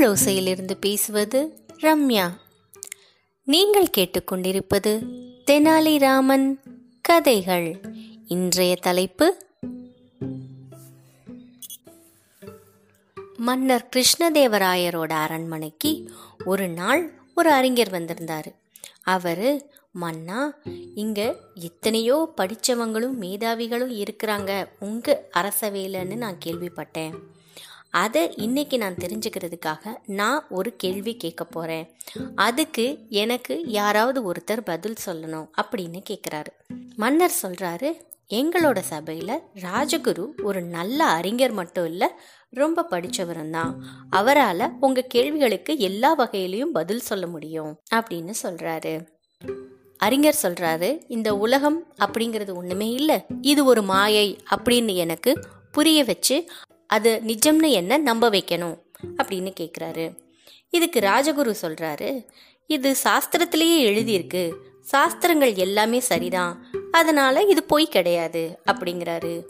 தமிழோசையிலிருந்து பேசுவது ரம்யா. நீங்கள் கேட்டுக்கொண்டிருப்பது தெனாலிராமன் கதைகள். இன்றைய தலைப்பு மன்னர் கிருஷ்ணதேவராயரோட அரண்மனைக்கு ஒரு நாள் ஒரு அறிஞர் வந்திருந்தார். அவர் மன்னா இங்கே எத்தனையோ படித்தவங்களும் மேதாவிகளும் இருக்கிறாங்க. உங்கள் அரசவையிலன்னு நான் கேள்விப்பட்டேன். அதை இன்னைக்கு நான் தெரிஞ்சுக்கிறதுக்காக நான் ஒரு கேள்வி கேட்க போகிறேன் அதுக்கு எனக்கு யாராவது ஒருத்தர் பதில் சொல்லணும் அப்படின்னு கேட்குறாரு மன்னர் சொல்கிறாரு எங்களோட சபையில் ராஜகுரு ஒரு நல்ல அறிஞர் மட்டும் இல்லை ரொம்ப படித்தவரும் தான். அவரால் உங்கள் கேள்விகளுக்கு எல்லா வகையிலையும் பதில் சொல்ல முடியும் அப்படின்னு சொல்கிறாரு அறிஞர் சொல்கிறாரு இந்த உலகம் அப்படிங்கிறது ஒன்றுமே இல்லை. இது ஒரு மாயை அப்படின்னு எனக்கு புரிய வச்சு அது நிஜம்னு என்ன நம்ப வைக்கணும்? அப்படின்னு கேட்குறாரு இதுக்கு ராஜகுரு சொல்கிறாரு இது சாஸ்திரத்திலேயே எழுதியிருக்கு. சாஸ்திரங்கள் எல்லாமே சரிதான். அதனால இது பொய் கிடையாது. அப்படிங்கிறாரு.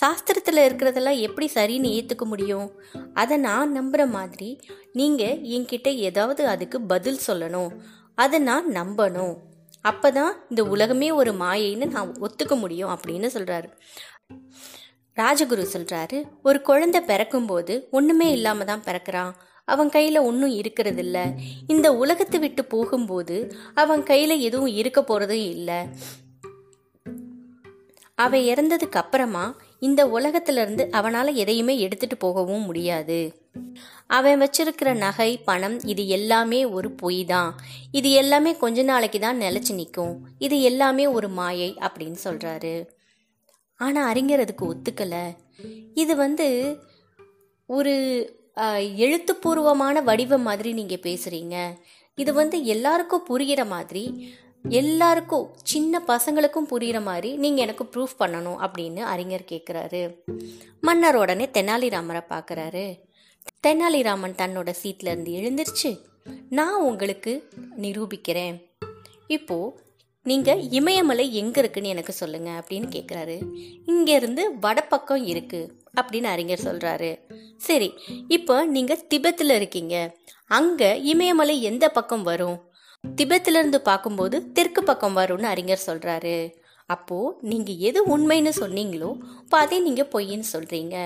சாஸ்திரத்தில் இருக்கிறதெல்லாம் எப்படி சரின்னு ஏற்றுக்க முடியும்? அதை நான் நம்புகிற மாதிரி நீங்கள் என்கிட்ட ஏதாவது அதுக்கு பதில் சொல்லணும். அதை நான் நம்பணும். அப்போ தான் இந்த உலகமே ஒரு மாயைன்னு நான் ஒத்துக்க முடியும் அப்படின்னு சொல்கிறாரு ராஜகுரு சொல்கிறாரு ஒரு குழந்தை பிறக்கும்போது ஒன்றுமே இல்லாமல் தான் பிறக்கிறான். அவன் கையில் ஒன்றும் இருக்கிறதில்ல. இந்த உலகத்தை விட்டு போகும்போது அவன் கையில் எதுவும் இருக்க போகிறதும் இல்லை. அவன் இறந்ததுக்கு அப்புறமா இந்த உலகத்திலிருந்து அவனால் எதையுமே எடுத்துட்டு போகவும் முடியாது. அவன் வச்சிருக்கிற நகை பணம் இது எல்லாமே ஒரு பொய் தான் இது எல்லாமே கொஞ்ச நாளைக்கு தான் நிலச்சி நிற்கும் இது எல்லாமே ஒரு மாயை அப்படின்னு சொல்கிறாரு ஆனால் அறிஞர் அதுக்கு ஒத்துக்கலை. இது வந்து ஒரு எழுத்துப்பூர்வமான வடிவம் மாதிரி நீங்கள் பேசுகிறீங்க இது வந்து எல்லாருக்கும் புரிகிற மாதிரி எல்லாருக்கும் சின்ன பசங்களுக்கும் புரிகிற மாதிரி நீங்கள் எனக்கு ப்ரூஃப் பண்ணணும் அப்படின்னு அறிஞர் கேட்குறாரு மன்னர் உடனே தெனாலிராமரை பார்க்குறாரு தெனாலிராமன் தன்னோட சீட்ல இருந்து எழுந்திருச்சு. நான் உங்களுக்கு நிரூபிக்கிறேன். இப்போ நீங்க இமயமலை எங்க இருக்குன்னு எனக்கு சொல்லுங்க அப்படின்னு கேக்குறாரு. இங்க இருந்து வடபக்கம் இருக்கு அப்படின்னு அறிஞர் சொல்றாரு. சரி இப்போ நீங்க திபெத்தில் இருக்கீங்க. அங்க இமயமலை எந்த பக்கம் வரும்? திபெத்துல இருந்து பார்க்கும்போது தெற்கு பக்கம் வரும்னு அறிஞர் சொல்றாரு. அப்போ நீங்க எது உண்மைன்னு சொன்னீங்களோ இப்போ அதே நீங்க பொய்ன்னு சொல்றீங்க.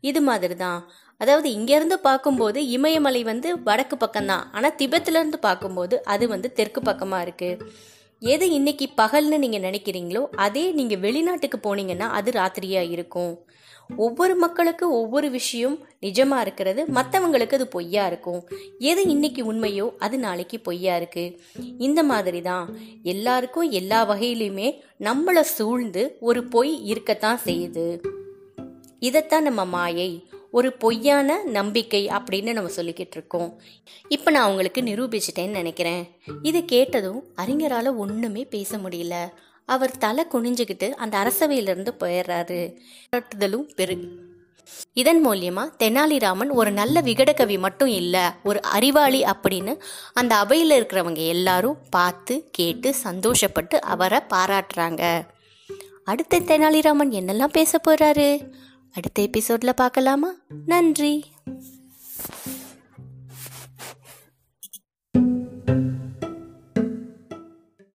இது மாதிரி தான் அதாவது இங்கேருந்து பார்க்கும்போது இமயமலை வந்து வடக்கு பக்கம்தான். ஆனால் திபெத்துலேருந்து பார்க்கும்போது அது வந்து தெற்கு பக்கமாக இருக்குது எது இன்னைக்கு பகல்னு நீங்கள் நினைக்கிறீங்களோ அதே நீங்கள் வெளிநாட்டுக்கு போனீங்கன்னா அது ராத்திரியாக இருக்கும். ஒவ்வொரு மக்களுக்கு ஒவ்வொரு விஷயம் நிஜமா இருக்கிறது மற்றவங்களுக்கு அது பொய்யா இருக்கும். எது இன்னைக்கு உண்மையோ அது நாளைக்கு பொய்யா இருக்கு. இந்த மாதிரி தான் எல்லாருக்கும் எல்லா வகையிலுமே நம்மளை சூழ்ந்து ஒரு பொய் இருக்கத்தான் செய்யுது. இதைத்தான் நம்ம மாயை. ஒரு பொய்யான நம்பிக்கை அப்படின்னு நம்ம சொல்லிக்கிட்டு இருக்கோம். இப்போ நான் உங்களுக்கு நிரூபிச்சிட்டேன்னு நினைக்கிறேன். இது கேட்டதும் அறிஞரால் ஒன்றுமே பேச முடியல. அவர் தலை குனிஞ்சுக்கிட்டு அந்த அரசவையிலிருந்து போயிடுறாரு. பாராட்டுதலும் பெரு இதன் மூலியமா தெனாலிராமன் ஒரு நல்ல விகடகவி மட்டும் இல்ல ஒரு அறிவாளி அப்படின்னு அந்த அவையில் இருக்கிறவங்க எல்லாரும் பார்த்து கேட்டு சந்தோஷப்பட்டு அவரை பாராட்டுறாங்க. அடுத்த தெனாலிராமன் என்னெல்லாம் பேச போறாரு? அடுத்த எபிசோட்ல பார்க்கலாமா? நன்றி.